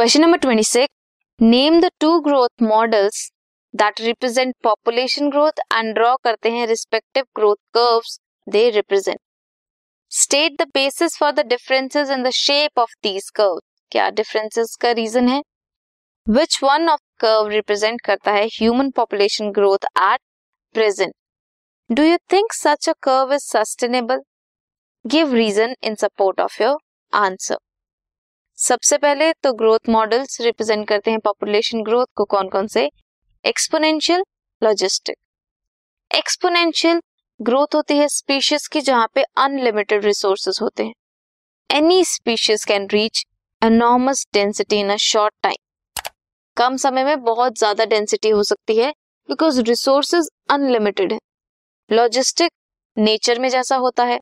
Question number twenty six name the two growth models that represent population growth and draw करते हैं respective growth curves they represent state the basis for the differences in the shape of these curve क्या differences का reason है? Which one of curve represent करता है human population growth at present do you think such a curve is sustainable give reason in support of your answer सबसे पहले तो growth models represent करते हैं पॉपुलेशन ग्रोथ को कौन कौन से? एक्सपोनेंशियल लॉजिस्टिक एक्सपोनेंशियल ग्रोथ होती है स्पीशीज की जहाँ पे अनलिमिटेड रिसोर्सेज होते हैं। Any species can reach enormous density in a short time कम समय में बहुत ज़्यादा डेंसिटी हो सकती है बिकॉज़ रिसोर्सेज अनलिमिटेड है। लॉजिस्टिक नेचर में जैसा होता है।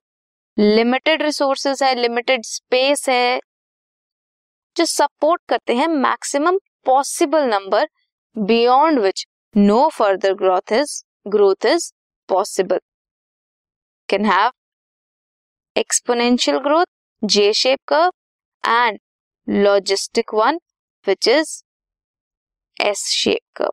लिमिटेड रिसोर्सेज है लिमिटेड स्पेस है जो सपोर्ट करते हैं maximum possible number beyond which no further growth is growth is possible can have exponential growth J shape curve, and logistic one which is S shape curve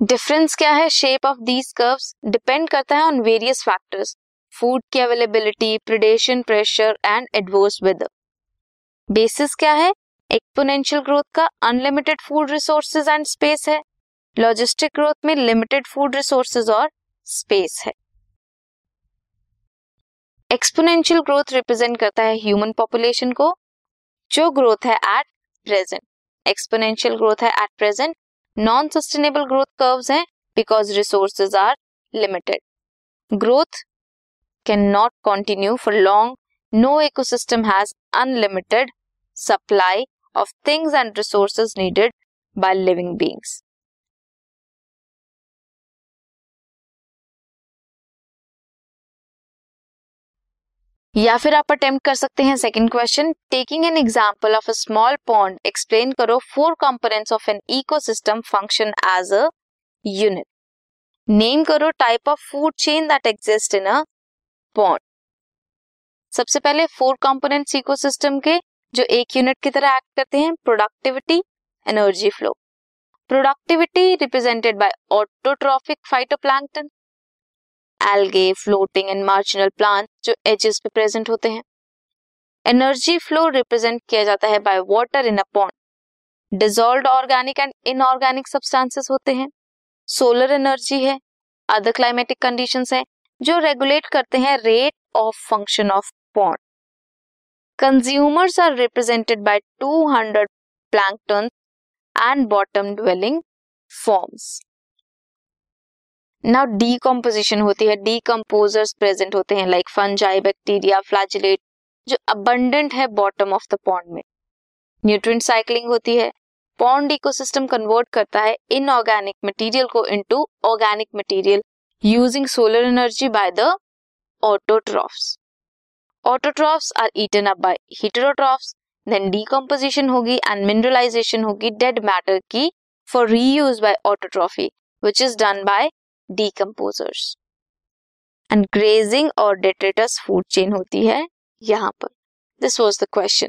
difference क्या है shape of these curves depend करता है on various factors food की availability predation pressure and adverse weather basis क्या है? Exponential growth का unlimited food resources and space है. Logistic growth में लिमिटेड फ़ूड रिसोर्सेज और स्पेस है. एक्सपोनेंशियल ग्रोथ रिप्रेजेंट करता है ह्यूमन पॉपुलेशन को, जो ग्रोथ है एट प्रेजेंट एक्सपोनेंशियल ग्रोथ है at present non sustainable growth curves हैं because resources are limited growth not continue for long no ecosystem has unlimited supply of things and resources needed by living beings या फिर आप attempt कर सकते हैं second question taking an example of a small pond explain करो four components of an ecosystem function as a unit name करो type of food chain that exist in a pond सबसे पहले फोर कंपोनेंट्स इकोसिस्टम के जो एक unit की तरह act करते हैं productivity energy flow productivity represented by autotrophic phytoplankton algae floating and marginal plant जो एजेस पे प्रेजेंट होते हैं. एनर्जी फ्लो रिप्रेजेंट किया जाता है by water in a pond dissolve organic and inorganic substances होते हैं. सोलर एनर्जी है. अदर क्लाइमेटिक कंडीशंस है. जो रेगुलेट करते हैं rate of function of pond consumers are represented by 200 plankton and bottom dwelling forms now decomposition होती है decomposers present होते हैं लाइक फंजाई बैक्टीरिया फ्लैजिलेट जो अबंडेंट है बॉटम ऑफ़ द पॉन्ड में. न्यूट्रिएंट साइक्लिंग होती है पॉन्ड इकोसिस्टम कन्वर्ट करता है इनऑर्गेनिक मटेरियल को into organic material using solar energy by the autotrophs autotrophs are eaten up by heterotrophs then decomposition होगी and mineralisation होगी dead matter की for reuse by autotrophy which is done by decomposers and grazing और detritus food chain होती है यहाँ पर this was the question